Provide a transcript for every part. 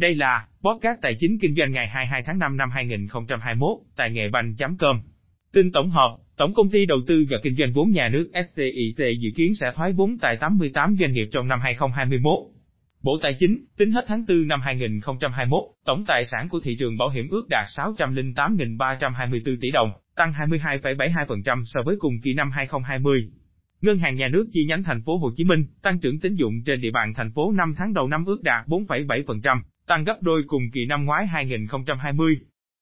Đây là podcast tài chính kinh doanh ngày 22 tháng 5 năm 2021 tại nghệ banh.com. Tin tổng hợp, Tổng công ty đầu tư và kinh doanh vốn nhà nước SCIC dự kiến sẽ thoái vốn tại 88 doanh nghiệp trong năm 2021. Bộ Tài chính, tính hết tháng 4 năm 2021, tổng tài sản của thị trường bảo hiểm ước đạt 608.324 tỷ đồng, tăng 22,72% so với cùng kỳ năm 2020. Ngân hàng Nhà nước chi nhánh thành phố Hồ Chí Minh, tăng trưởng tín dụng trên địa bàn thành phố 5 tháng đầu năm ước đạt 4,7%, tăng gấp đôi cùng kỳ năm ngoái 2020.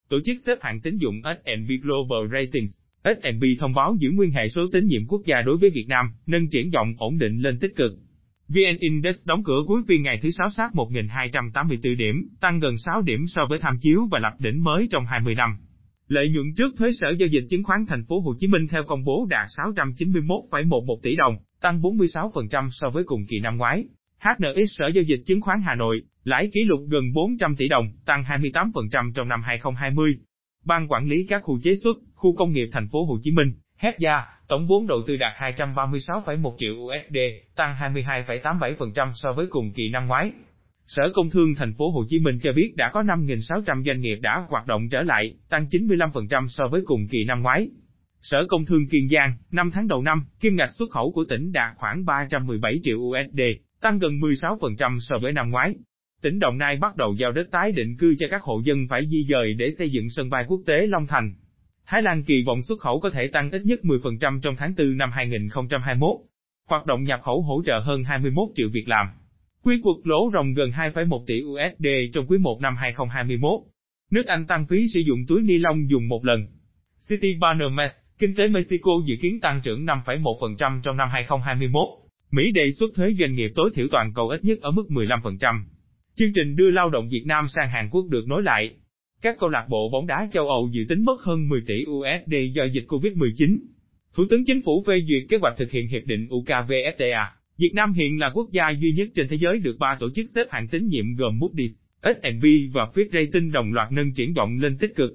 Tổ chức xếp hạng tín dụng S&P Global Ratings, S&P thông báo giữ nguyên hệ số tín nhiệm quốc gia đối với Việt Nam, nâng triển vọng ổn định lên tích cực. VN Index đóng cửa cuối phiên ngày thứ sáu sát 1.284 điểm, tăng gần 6 điểm so với tham chiếu và lập đỉnh mới trong 20 năm. Lợi nhuận trước thuế Sở giao dịch chứng khoán thành phố Hồ Chí Minh theo công bố đạt 691,11 tỷ đồng, tăng 46% so với cùng kỳ năm ngoái. HNX Sở giao dịch chứng khoán Hà Nội, lãi kỷ lục gần 400 tỷ đồng, tăng 28% trong năm 2020. Ban quản lý các khu chế xuất, khu công nghiệp thành phố Hồ Chí Minh, HEPA, tổng vốn đầu tư đạt 236,1 triệu USD, tăng 22,87% so với cùng kỳ năm ngoái. Sở Công Thương thành phố Hồ Chí Minh cho biết đã có 5.600 doanh nghiệp đã hoạt động trở lại, tăng 95% so với cùng kỳ năm ngoái. Sở Công Thương Kiên Giang, 5 tháng đầu năm, kim ngạch xuất khẩu của tỉnh đạt khoảng 317 triệu USD, tăng gần 16% so với năm ngoái. Tỉnh Đồng Nai bắt đầu giao đất tái định cư cho các hộ dân phải di dời để xây dựng sân bay quốc tế Long Thành. Thái Lan kỳ vọng xuất khẩu có thể tăng ít nhất 10% trong tháng 4 năm 2021. Hoạt động nhập khẩu hỗ trợ hơn 21 triệu việc làm. Quy cuộc lỗ ròng gần 2,1 tỷ USD trong quý 1 năm 2021. Nước Anh tăng phí sử dụng túi ni lông dùng một lần. City Banamex, kinh tế Mexico dự kiến tăng trưởng 5,1% trong năm 2021. Mỹ đề xuất thuế doanh nghiệp tối thiểu toàn cầu ít nhất ở mức 15%. Chương trình đưa lao động Việt Nam sang Hàn Quốc được nối lại. Các câu lạc bộ bóng đá châu Âu dự tính mất hơn 10 tỷ USD do dịch Covid-19. Thủ tướng Chính phủ phê duyệt kế hoạch thực hiện hiệp định UKVFTA. Việt Nam hiện là quốc gia duy nhất trên thế giới được ba tổ chức xếp hạng tín nhiệm gồm Moody's, S&P và Fitch Rating đồng loạt nâng triển vọng lên tích cực.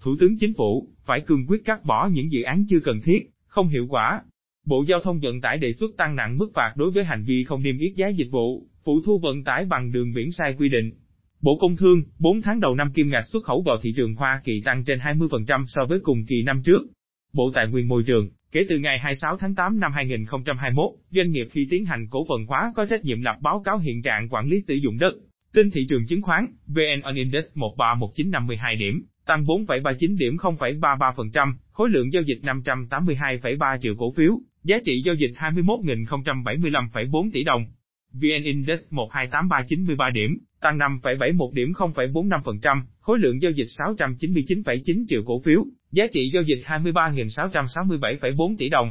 Thủ tướng Chính phủ phải cương quyết cắt bỏ những dự án chưa cần thiết, không hiệu quả. Bộ Giao thông Vận tải đề xuất tăng nặng mức phạt đối với hành vi không niêm yết giá dịch vụ, phụ thu vận tải bằng đường biển sai quy định. Bộ Công Thương, 4 tháng đầu năm kim ngạch xuất khẩu vào thị trường Hoa Kỳ tăng trên 20% so với cùng kỳ năm trước. Bộ Tài nguyên Môi trường, kể từ ngày 26 tháng 8 năm 2021, doanh nghiệp khi tiến hành cổ phần hóa có trách nhiệm lập báo cáo hiện trạng quản lý sử dụng đất. Tin thị trường chứng khoán, VN Index 131952 điểm, tăng 4,39 điểm 0,33%, khối lượng giao dịch 582,3 triệu cổ phiếu, giá trị giao dịch 21.075,4 tỷ đồng. VN Index 128393 điểm, tăng 5,71 điểm 0,45%, khối lượng giao dịch 699,9 triệu cổ phiếu, giá trị giao dịch 23.667,4 tỷ đồng.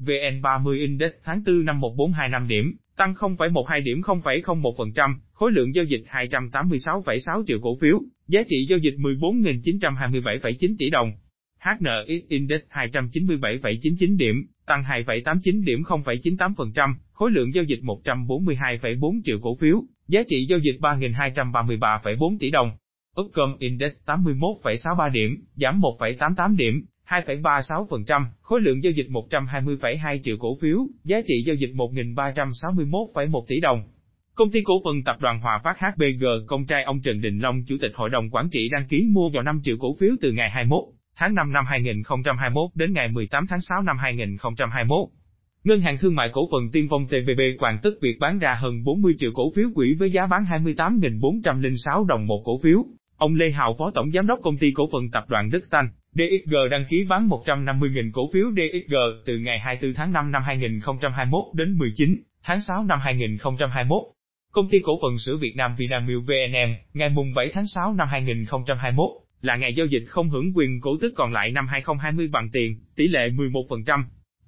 VN30 Index tháng 4 năm 1425 điểm, tăng 0,12 điểm 0,01%, khối lượng giao dịch 286,6 triệu cổ phiếu, giá trị giao dịch 14.927,9 tỷ đồng. HNX Index 297,99 điểm, tăng 2,89 điểm 0,98%, khối lượng giao dịch 142,4 triệu cổ phiếu, giá trị giao dịch 3.233,4 tỷ đồng. Upcom Index 81,63 điểm, giảm 1,88 điểm, 2,36%, khối lượng giao dịch 120,2 triệu cổ phiếu, giá trị giao dịch 1.361,1 tỷ đồng. Công ty cổ phần tập đoàn Hòa Phát HBG con trai ông Trần Đình Long chủ tịch hội đồng quản trị đăng ký mua vào 5 triệu cổ phiếu từ ngày 21 tháng 5 năm 2021 đến ngày 18 tháng 6 năm 2021. Ngân hàng Thương mại Cổ phần Tiên Phong TVB hoàn tất việc bán ra hơn 40 triệu cổ phiếu quỹ với giá bán 28.406 đồng một cổ phiếu. Ông Lê Hào Phó Tổng Giám đốc Công ty Cổ phần Tập đoàn Đất Xanh, DXG đăng ký bán 150.000 cổ phiếu DXG từ ngày 24 tháng 5 năm 2021 đến 19 tháng 6 năm 2021. Công ty Cổ phần Sữa Việt Nam Vinamilk VNM, ngày mùng 7 tháng 6 năm 2021, là ngày giao dịch không hưởng quyền cổ tức còn lại năm 2020 bằng tiền, tỷ lệ 11%.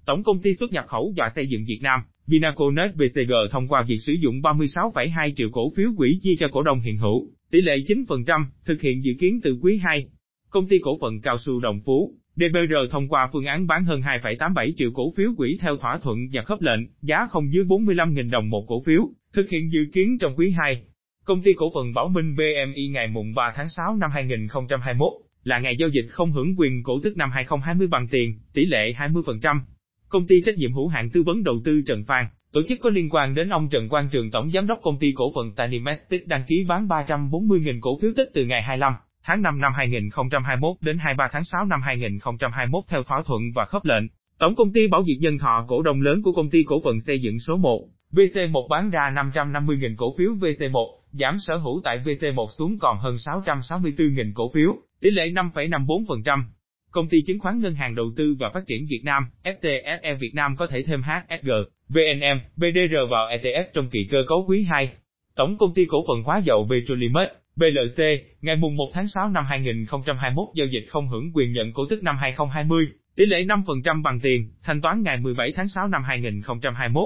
Tổng công ty xuất nhập khẩu và xây dựng Việt Nam, Vinaconex VCG thông qua việc sử dụng 36,2 triệu cổ phiếu quỹ chia cho cổ đông hiện hữu, tỷ lệ 9%, thực hiện dự kiến từ quý 2. Công ty cổ phần cao su Đồng Phú, DBR thông qua phương án bán hơn 2,87 triệu cổ phiếu quỹ theo thỏa thuận và khớp lệnh, giá không dưới 45.000 đồng một cổ phiếu, thực hiện dự kiến trong quý 2. Công ty cổ phần Bảo Minh BMI ngày mùng 3 tháng 6 năm 2021 là ngày giao dịch không hưởng quyền cổ tức năm 2020 bằng tiền, tỷ lệ 20%. Công ty trách nhiệm hữu hạn tư vấn đầu tư Trần Phan, Tổ chức có liên quan đến ông Trần Quang Trường Tổng Giám đốc Công ty Cổ phần Tanimestic đăng ký bán 340.000 cổ phiếu tích từ ngày 25 tháng 5 năm 2021 đến 23 tháng 6 năm 2021 theo thỏa thuận và khớp lệnh. Tổng công ty Bảo Việt Nhân Thọ cổ đông lớn của công ty cổ phần xây dựng số 1, VC1 bán ra 550.000 cổ phiếu VC1, giảm sở hữu tại VC1 xuống còn hơn 664.000 cổ phiếu, tỷ lệ 5,54%. Công ty chứng khoán Ngân hàng Đầu tư và Phát triển Việt Nam, FTSE Việt Nam có thể thêm HSG, VNM, BDR vào ETF trong kỳ cơ cấu quý 2. Tổng công ty cổ phần hóa dầu Petrolimex, BLC, ngày mùng 1 tháng 6 năm 2021 giao dịch không hưởng quyền nhận cổ tức năm 2020, tỷ lệ 5% bằng tiền, thanh toán ngày 17 tháng 6 năm 2021.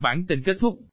Bản tin kết thúc